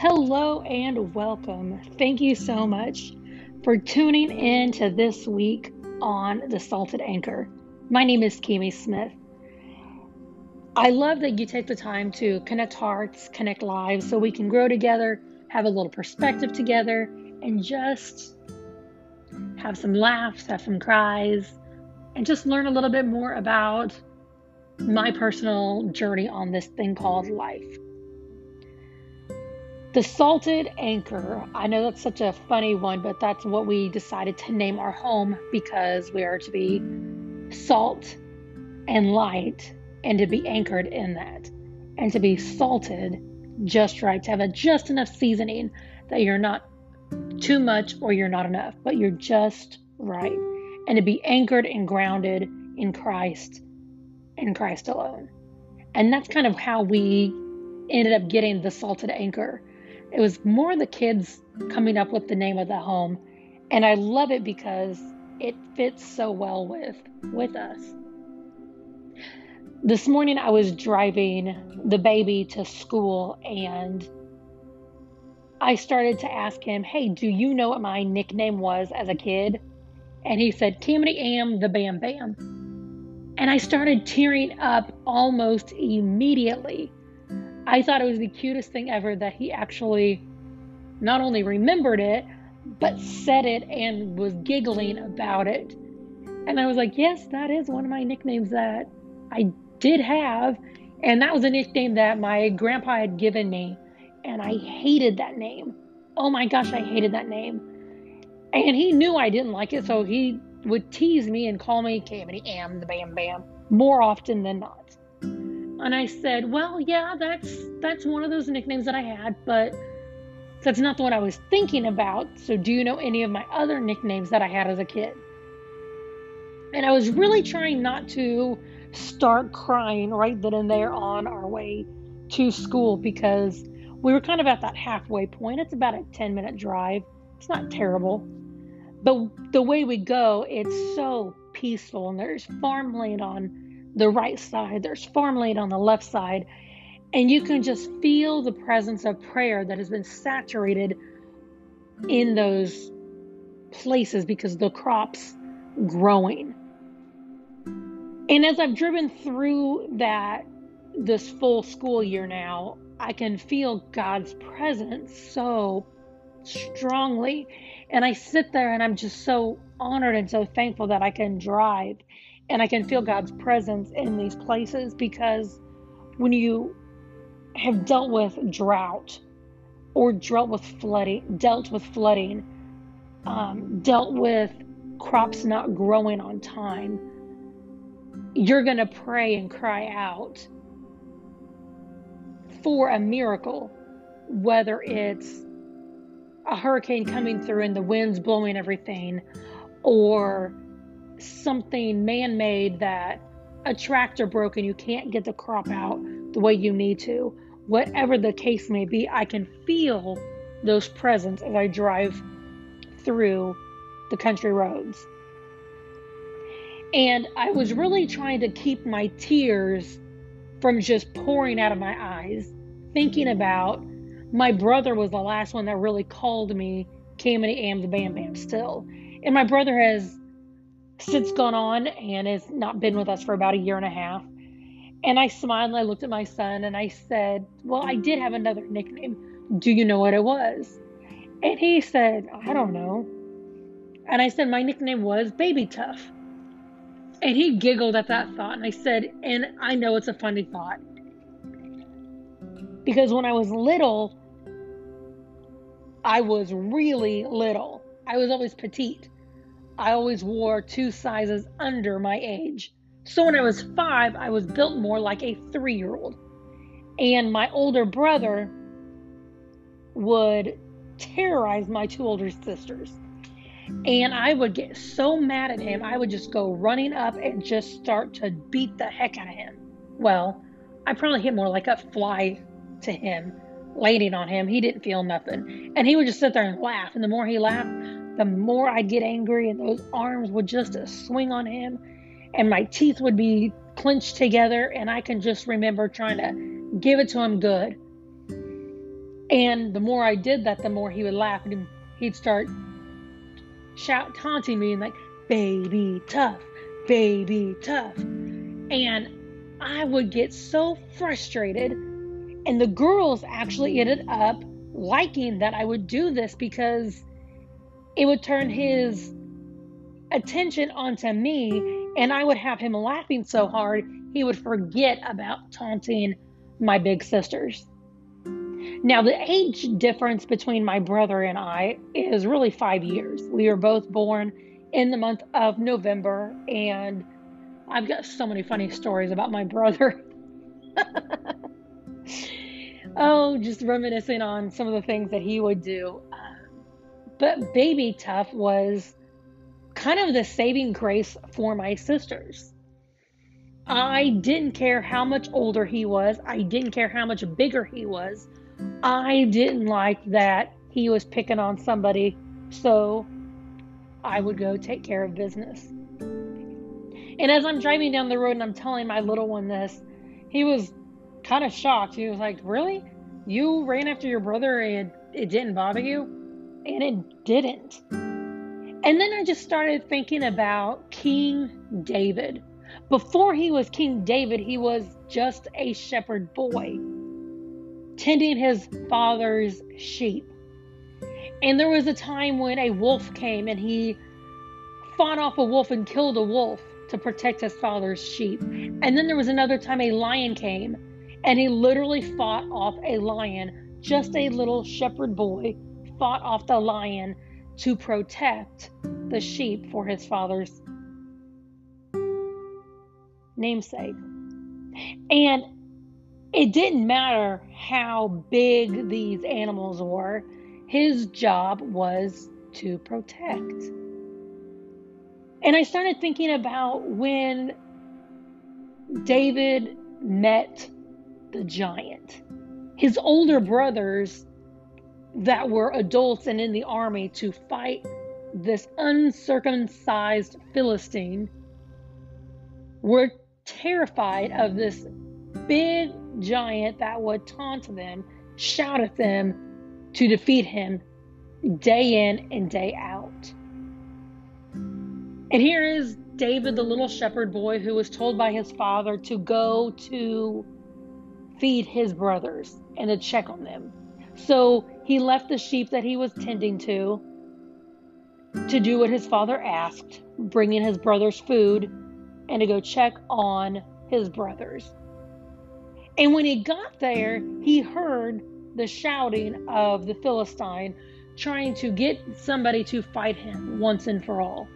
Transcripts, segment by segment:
Hello and welcome. Thank you so much for tuning in to this week on The Salted Anchor. My name is Kimi Smith. I love that you take the time to connect hearts, connect lives, so we can grow together, have a little perspective together, and just have some laughs, have some cries, and just learn a little bit more about my personal journey on this thing called life. The salted anchor. I know that's such a funny one, but that's what we decided to name our home because we are to be salt and light and to be anchored in that and to be salted just right, to have a just enough seasoning that you're not too much or you're not enough, but you're just right. And to be anchored and grounded in Christ and Christ alone. And that's kind of how we ended up getting the salted anchor it was more the kids coming up with the name of the home, and I love it because it fits so well with with us. This morning I was driving the baby to school and I started to ask him, "Hey, do you know what my nickname was as a kid?" And he said, "Cameron Am the Bam Bam." And I started tearing up almost immediately I thought it was the cutest thing ever that he actually not only remembered it, but said it and was giggling about it. And I was like, yes, that is one of my nicknames that I did have. And that was a nickname that my grandpa had given me. And I hated that name. Oh my gosh, I hated that name. And he knew I didn't like it, so he would tease me and call me Cammy Am the Bam Bam more often than not. And I said, "Well, yeah, that's that's one of those nicknames that I had, but that's not the one I was thinking about. So, do you know any of my other nicknames that I had as a kid?" And I was really trying not to start crying right then and there on our way to school because we were kind of at that halfway point. It's about a 10 minute drive. It's not terrible. But the way we go, it's so peaceful and there's farmland on the right side, there's farmland on the left side, and you can just feel the presence of prayer that has been saturated in those places because the crops growing. And as I've driven through that this full school year now, I can feel God's presence so strongly. And I sit there and I'm just so honored and so thankful that I can drive and I can feel God's presence in these places because when you have dealt with drought or dealt with flooding, dealt with flooding, um, dealt with crops not growing on time, you're going to pray and cry out for a miracle, whether it's a hurricane coming through and the winds blowing everything, or something man made that a tractor broke and you can't get the crop out the way you need to. Whatever the case may be, I can feel those presence as I drive through the country roads. And I was really trying to keep my tears from just pouring out of my eyes, thinking about my brother was the last one that really called me Cammy Am the Bam Bam still. And my brother has since gone on and has not been with us for about a year and a half. And I smiled and I looked at my son and I said, Well, I did have another nickname. Do you know what it was? And he said, I don't know. And I said, My nickname was Baby Tough. And he giggled at that thought. And I said, And I know it's a funny thought. Because when I was little, I was really little. I was always petite. I always wore two sizes under my age. So when I was five, I was built more like a three year old. And my older brother would terrorize my two older sisters. And I would get so mad at him, I would just go running up and just start to beat the heck out of him. Well, I probably hit more like a fly to him, landing on him. He didn't feel nothing. And he would just sit there and laugh. And the more he laughed, the more I'd get angry, and those arms would just swing on him, and my teeth would be clenched together, and I can just remember trying to give it to him good. And the more I did that, the more he would laugh and he'd start shout taunting me and like, baby tough, baby tough. And I would get so frustrated. And the girls actually ended up liking that I would do this because it would turn his attention onto me and I would have him laughing so hard he would forget about taunting my big sisters. Now, the age difference between my brother and I is really five years. We were both born in the month of November, and I've got so many funny stories about my brother. oh, just reminiscing on some of the things that he would do. But Baby Tough was kind of the saving grace for my sisters. I mm. didn't care how much older he was, I didn't care how much bigger he was. I didn't like that he was picking on somebody, so I would go take care of business. And as I'm driving down the road and I'm telling my little one this, he was kind of shocked. He was like, Really? You ran after your brother and it didn't bother you? And it didn't. And then I just started thinking about King David. Before he was King David, he was just a shepherd boy, tending his father's sheep. And there was a time when a wolf came and he fought off a wolf and killed a wolf to protect his father's sheep. And then there was another time a lion came and he literally fought off a lion. Just a little shepherd boy fought off the lion to protect the sheep for his father's namesake. And it didn't matter how big these animals were, his job was to protect. And I started thinking about when David met the giant. His older brothers that were adults and in the army to fight this uncircumcised Philistine were terrified of this big giant that would taunt them, shout at them to defeat him day in and day out. And here is David, the little shepherd boy, who was told by his father to go to feed his brothers and to check on them. So he left the sheep that he was tending to to do what his father asked, bringing his brothers food and to go check on his brothers. And when he got there, he heard the shouting of the Philistine trying to get somebody to fight him once and for all.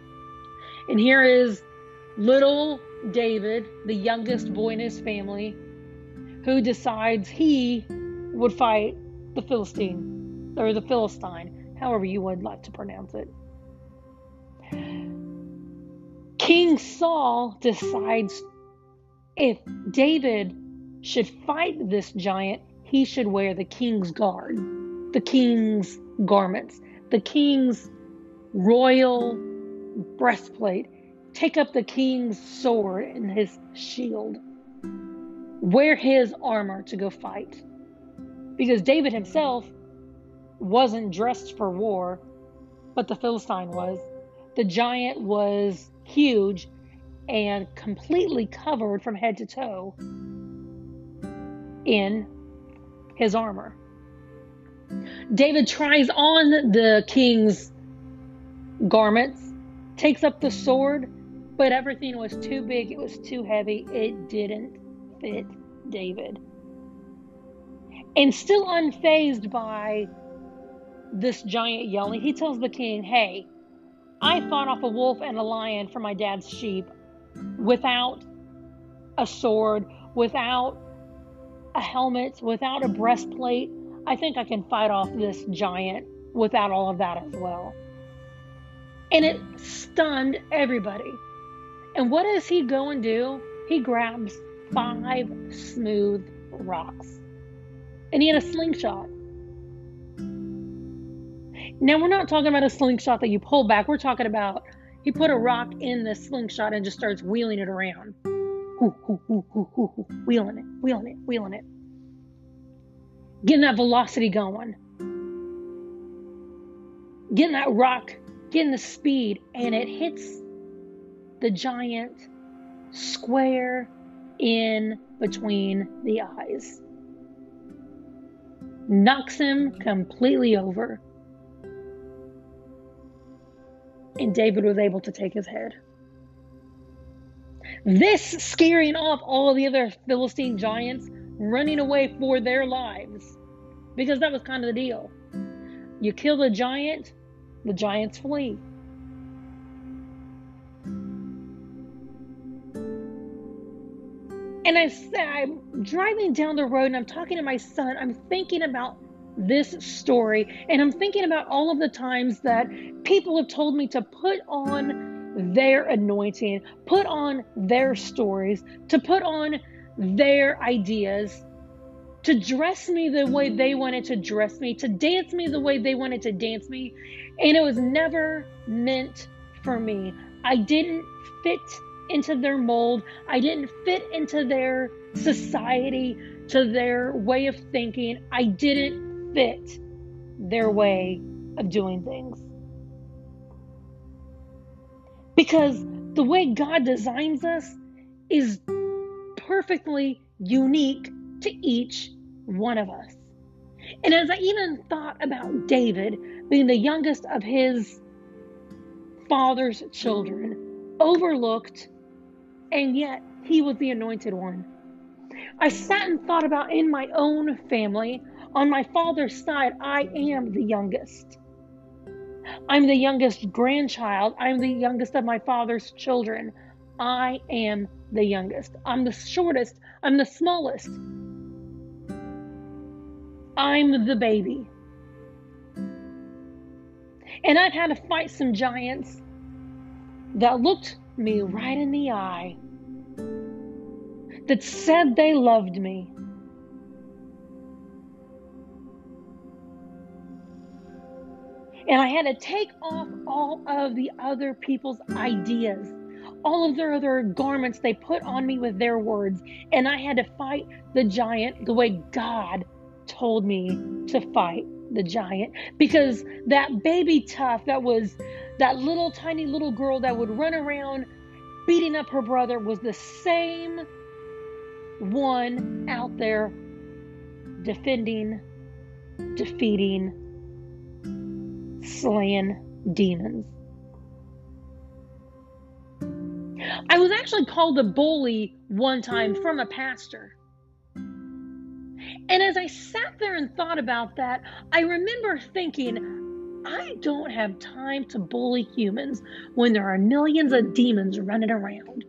And here is little David, the youngest boy in his family, who decides he would fight the Philistine or the Philistine, however you would like to pronounce it. King Saul decides if David should fight this giant, he should wear the king's guard, the king's garments, the king's royal breastplate, take up the king's sword and his shield, wear his armor to go fight. Because David himself wasn't dressed for war, but the Philistine was. The giant was huge and completely covered from head to toe in his armor. David tries on the king's garments, takes up the sword, but everything was too big, it was too heavy, it didn't fit David. And still unfazed by this giant yelling, he tells the king, Hey, I fought off a wolf and a lion for my dad's sheep without a sword, without a helmet, without a breastplate. I think I can fight off this giant without all of that as well. And it stunned everybody. And what does he go and do? He grabs five smooth rocks. And he had a slingshot. Now, we're not talking about a slingshot that you pull back. We're talking about he put a rock in the slingshot and just starts wheeling it around. wheeling it, wheeling it, wheeling it. getting that velocity going, getting that rock, getting the speed, and it hits the giant square in between the eyes. Knocks him completely over. And David was able to take his head. This scaring off all the other Philistine giants running away for their lives. Because that was kind of the deal. You kill the giant, the giants flee. And I said, I'm driving down the road and I'm talking to my son. I'm thinking about this story and I'm thinking about all of the times that people have told me to put on their anointing, put on their stories, to put on their ideas, to dress me the way they wanted to dress me, to dance me the way they wanted to dance me. And it was never meant for me. I didn't fit into their mold. I didn't fit into their society, to their way of thinking. I didn't fit their way of doing things. Because the way God designs us is perfectly unique to each one of us. And as I even thought about David being the youngest of his father's children, overlooked and yet he was the anointed one. I sat and thought about in my own family, on my father's side, I am the youngest. I'm the youngest grandchild. I'm the youngest of my father's children. I am the youngest. I'm the shortest. I'm the smallest. I'm the baby. And I've had to fight some giants that looked me right in the eye that said they loved me. And I had to take off all of the other people's ideas, all of their other garments they put on me with their words. And I had to fight the giant the way God told me to fight the giant. Because that baby tough, that was that little tiny little girl that would run around beating up her brother, was the same one out there defending, defeating, slaying demons. I was actually called a bully one time from a pastor. And as I sat there and thought about that, I remember thinking, I don't have time to bully humans when there are millions of demons running around.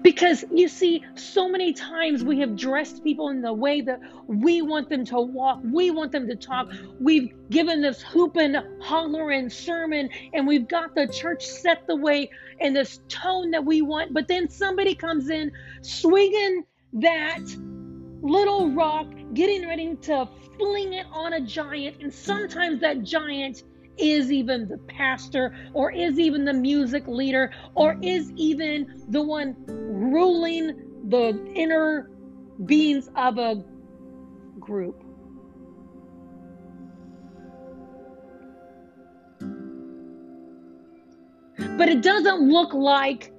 Because you see, so many times we have dressed people in the way that we want them to walk, we want them to talk. We've given this hooping, hollering sermon, and we've got the church set the way and this tone that we want. But then somebody comes in swinging that little rock, getting ready to fling it on a giant, and sometimes that giant is even the pastor or is even the music leader or is even the one ruling the inner beings of a group. But it doesn't look like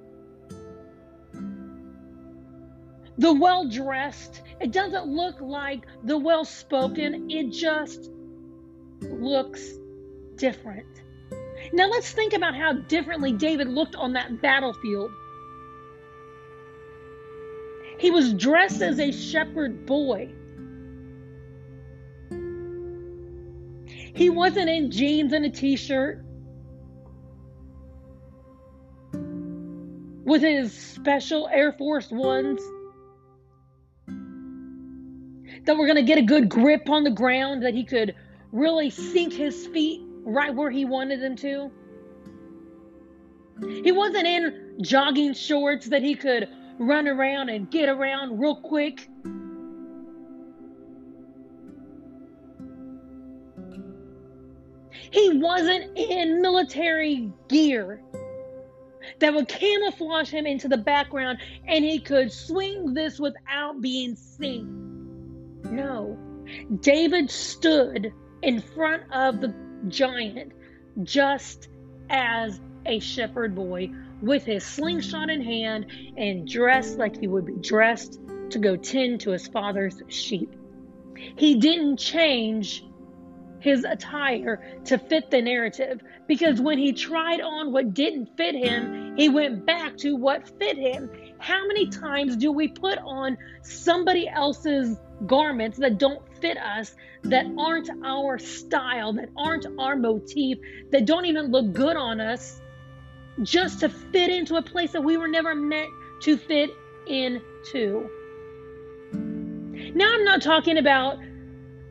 the well dressed, it doesn't look like the well spoken, it just looks different. Now let's think about how differently David looked on that battlefield. He was dressed as a shepherd boy. He wasn't in jeans and a t shirt with his special Air Force Ones that were going to get a good grip on the ground, that he could really sink his feet right where he wanted them to. He wasn't in jogging shorts that he could run around and get around real quick. He wasn't in military gear that would camouflage him into the background and he could swing this without being seen. No. David stood in front of the giant just as a shepherd boy with his slingshot in hand and dressed like he would be dressed to go tend to his father's sheep. He didn't change his attire to fit the narrative because when he tried on what didn't fit him, he went back to what fit him. How many times do we put on somebody else's garments that don't fit us, that aren't our style, that aren't our motif, that don't even look good on us, just to fit into a place that we were never meant to fit into? Now, I'm not talking about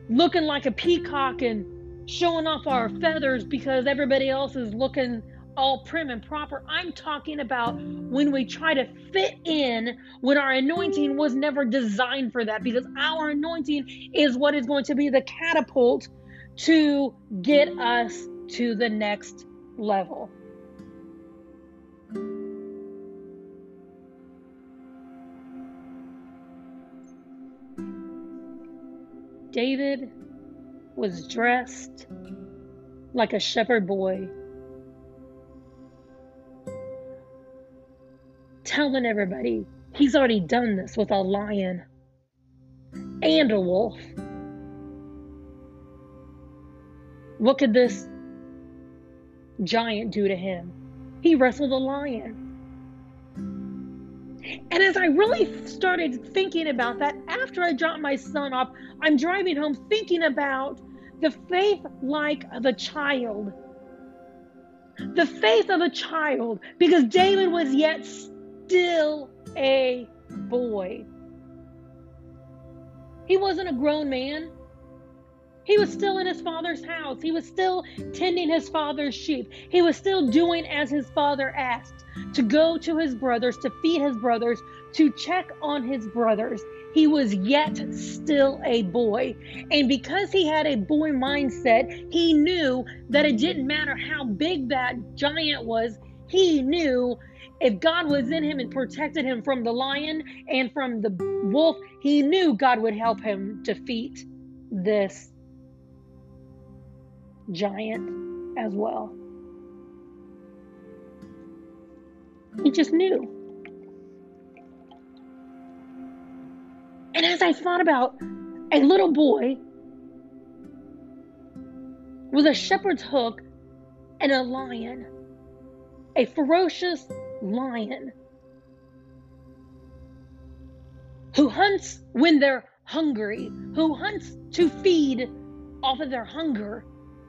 looking like a peacock and showing off our feathers because everybody else is looking all prim and proper. I'm talking about when we try to fit in when our anointing was never designed for that because our anointing is what is going to be the catapult to get us to the next level. David was dressed like a shepherd boy, telling everybody he's already done this with a lion and a wolf. What could this giant do to him? He wrestled a lion. And as I really started thinking about that, after I dropped my son off, I'm driving home thinking about the faith like of a child. The faith of a child, because David was yet still a boy. He wasn't a grown man. He was still in his father's house. He was still tending his father's sheep. He was still doing as his father asked to go to his brothers, to feed his brothers, to check on his brothers. He was yet still a boy. And because he had a boy mindset, he knew that it didn't matter how big that giant was. He knew if God was in him and protected him from the lion and from the wolf, he knew God would help him defeat this giant as well. He just knew. And as I thought about a little boy with a shepherd's hook and a lion, a ferocious lion who hunts when they're hungry, who hunts to feed off of their hunger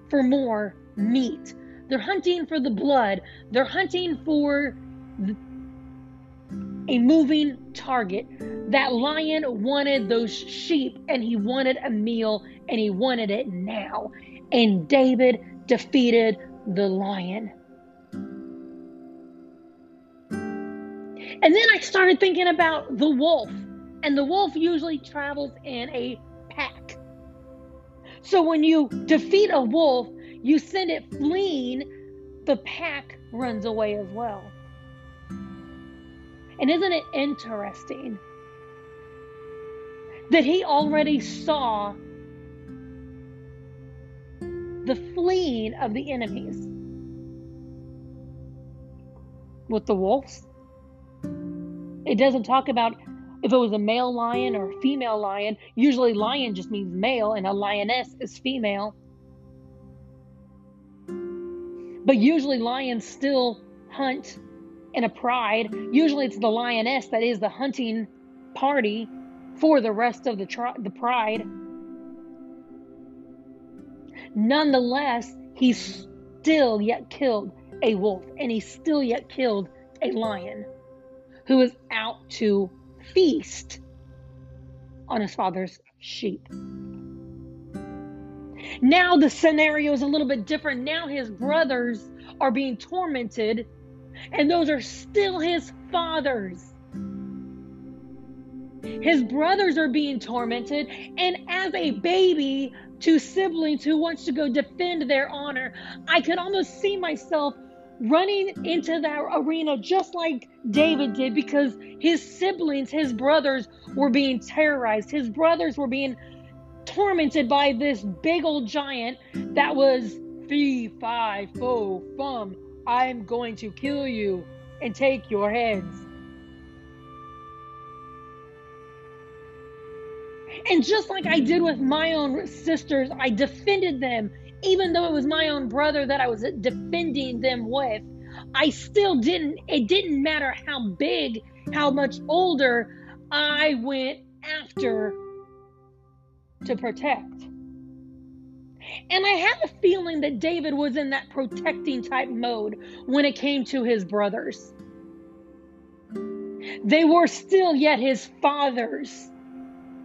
for more meat. They're hunting for the blood. They're hunting for a moving target. That lion wanted those sheep and he wanted a meal and he wanted it now. And David defeated the lion. And then I started thinking about the wolf. And the wolf usually travels in a pack. So when you defeat a wolf, you send it fleeing, the pack runs away as well. And isn't it interesting that he already saw the fleeing of the enemies with the wolves? It doesn't talk about if it was a male lion or a female lion, usually lion just means male and a lioness is female. But usually lions still hunt in a pride. Usually it's the lioness that is the hunting party for the rest of the tri- the pride. Nonetheless, he still yet killed a wolf and he still yet killed a lion who was out to feast on his father's sheep. Now the scenario is a little bit different. Now his brothers are being tormented, and those are still his fathers. His brothers are being tormented, and as a baby to siblings who wants to go defend their honor, I could almost see myself running into that arena just like David did because his siblings, his brothers were being terrorized. His brothers were being tormented by this big old giant that was fee, fi, fo, fum. I'm going to kill you and take your heads. And just like I did with my own sisters, I defended them, even though it was my own brother that I was defending them with. I still didn't, it didn't matter how big, how much older, I went after to protect. And I have a feeling that David was in that protecting type mode when it came to his brothers. They were still yet his fathers.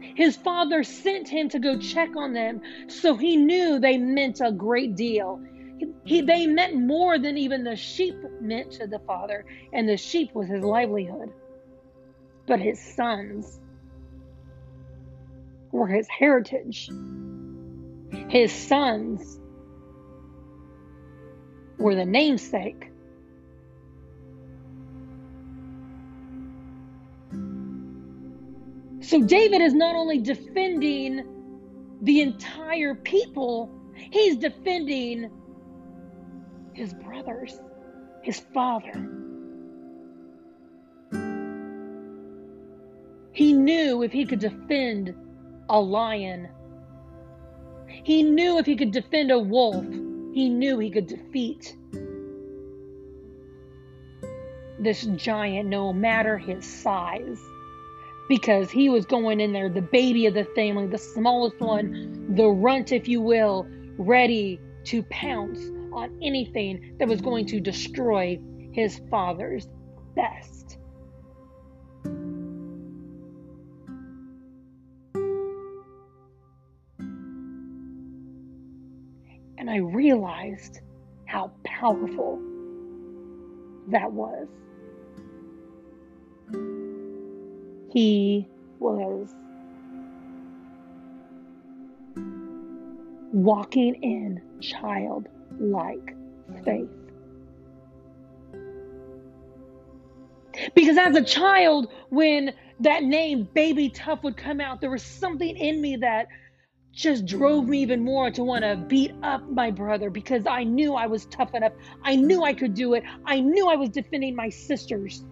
His father sent him to go check on them, so he knew they meant a great deal. He, they meant more than even the sheep meant to the father, and the sheep was his livelihood. But his sons were his heritage. His sons were the namesake. So David is not only defending the entire people, he's defending his brothers, his father. He knew if he could defend a lion, he knew if he could defend a wolf, he knew he could defeat this giant no matter his size. Because he was going in there, the baby of the family, the smallest one, the runt, if you will, ready to pounce on anything that was going to destroy his father's best. And I realized how powerful that was. He was walking in childlike faith. Because as a child, when that name Baby Tough would come out, there was something in me that just drove me even more to want to beat up my brother because I knew I was tough enough. I knew I could do it. I knew I was defending my sisters.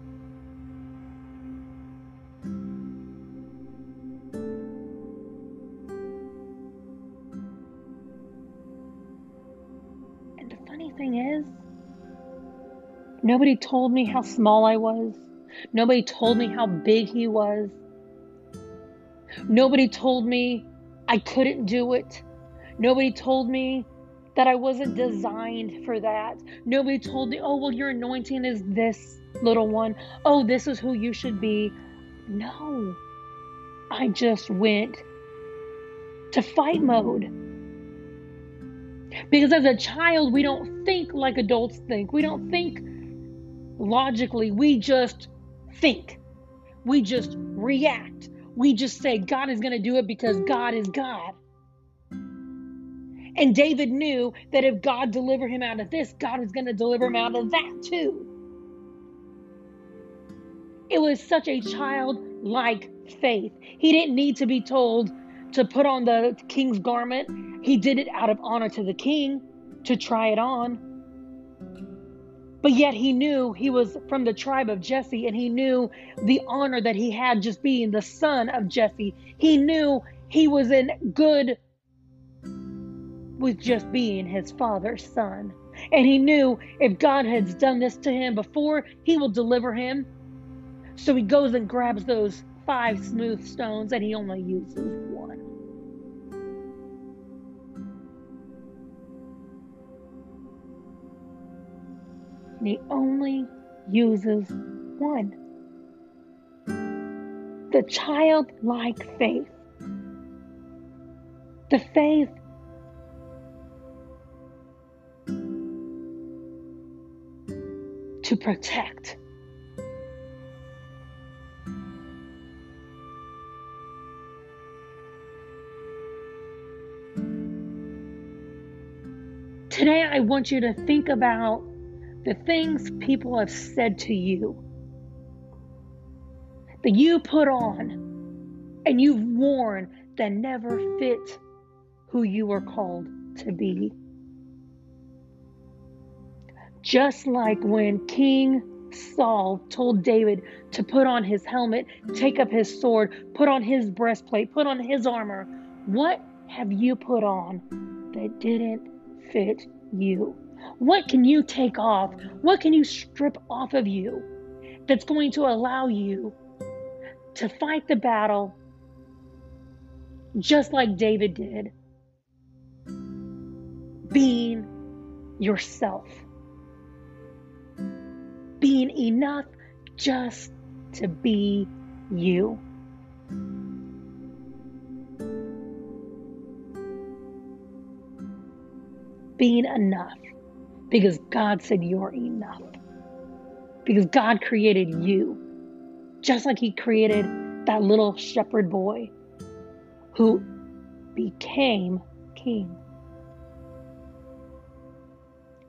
Nobody told me how small I was. Nobody told me how big he was. Nobody told me I couldn't do it. Nobody told me that I wasn't designed for that. Nobody told me, oh, well, your anointing is this little one. Oh, this is who you should be. No, I just went to fight mode. Because as a child, we don't think like adults think. We don't think logically. We just think. We just react we just say God is going to do it because God is God. And David knew that if God delivered him out of this, God was going to deliver him out of that too. It was such a childlike faith. He didn't need to be told to put on the king's garment. He did it out of honor to the king to try it on. But yet he knew he was from the tribe of Jesse and he knew the honor that he had just being the son of Jesse. He knew he was in good with just being his father's son. And he knew if God had done this to him before, he will deliver him. So he goes and grabs those five smooth stones and he only uses one. And he only uses one. The childlike faith. The faith to protect. Today, I want you to think about the things people have said to you that you put on and you've worn that never fit who you were called to be. Just like when King Saul told David to put on his helmet, take up his sword, put on his breastplate, put on his armor. What have you put on that didn't fit you? What can you take off? What can you strip off of you that's going to allow you to fight the battle just like David did? Being yourself being enough just to be you. Being enough because God said you're enough. Because God created you just like He created that little shepherd boy who became king.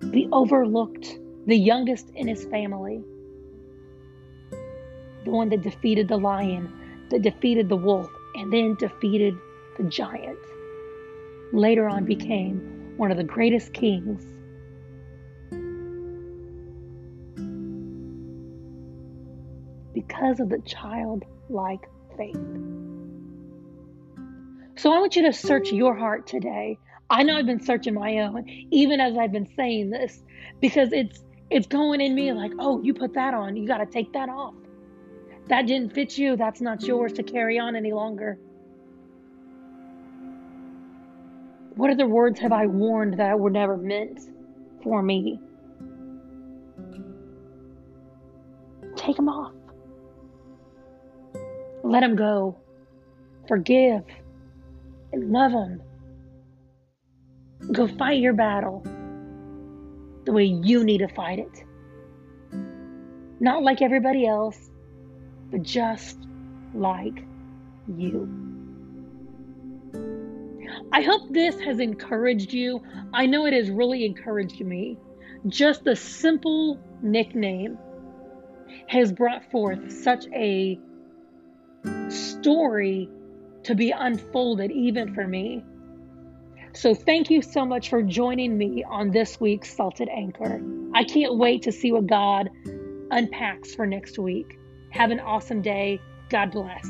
The overlooked the youngest in his family, the one that defeated the lion, that defeated the wolf, and then defeated the giant. Later on, became one of the greatest kings. Because of the childlike faith. So I want you to search your heart today. I know I've been searching my own, even as I've been saying this, because it's it's going in me like, oh, you put that on. You got to take that off. That didn't fit you. That's not yours to carry on any longer. What other words have I warned that were never meant for me? Take them off. Let them go. Forgive and love them. Go fight your battle the way you need to fight it. Not like everybody else, but just like you. I hope this has encouraged you. I know it has really encouraged me. Just the simple nickname has brought forth such a story to be unfolded, even for me. So thank you so much for joining me on this week's Salted Anchor. I can't wait to see what God unpacks for next week. Have an awesome day. God bless.